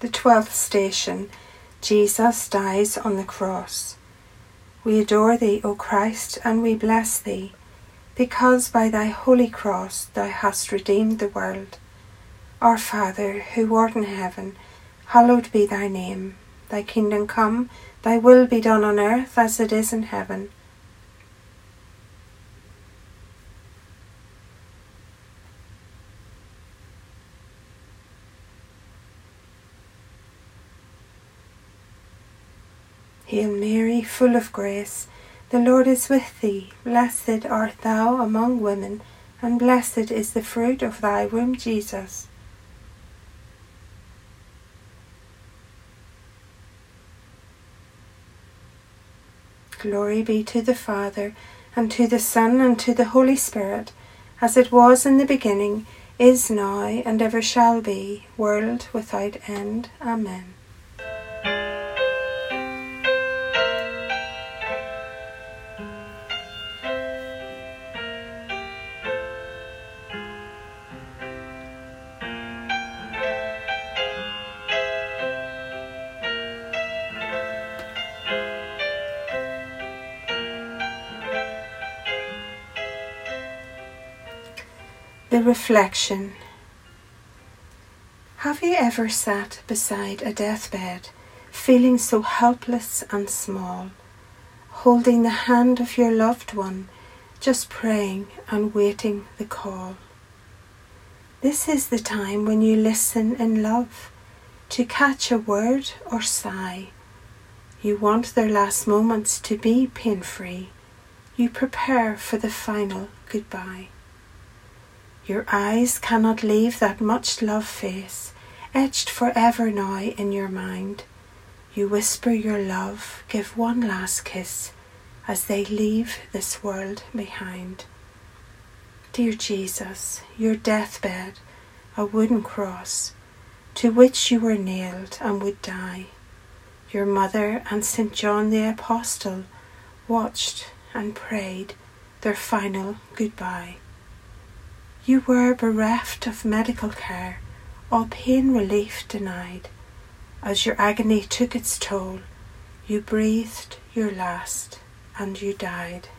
The twelfth station Jesus dies on the cross. We adore thee, O Christ, and we bless thee, because by thy holy cross thou hast redeemed the world. Our Father, who art in heaven, hallowed be thy name. Thy kingdom come, thy will be done on earth as it is in heaven. Hail Mary, full of grace, the Lord is with thee. Blessed art thou among women, and blessed is the fruit of thy womb, Jesus. Glory be to the Father, and to the Son, and to the Holy Spirit, as it was in the beginning, is now, and ever shall be, world without end. Amen. The reflection. Have you ever sat beside a deathbed, feeling so helpless and small, holding the hand of your loved one, just praying and waiting the call? This is the time when you listen in love to catch a word or sigh. You want their last moments to be pain free. You prepare for the final goodbye. Your eyes cannot leave that much loved face, etched forever now in your mind. You whisper your love, give one last kiss as they leave this world behind. Dear Jesus, your deathbed, a wooden cross, to which you were nailed and would die. Your mother and St. John the Apostle watched and prayed their final goodbye. You were bereft of medical care, all pain relief denied. As your agony took its toll, you breathed your last and you died.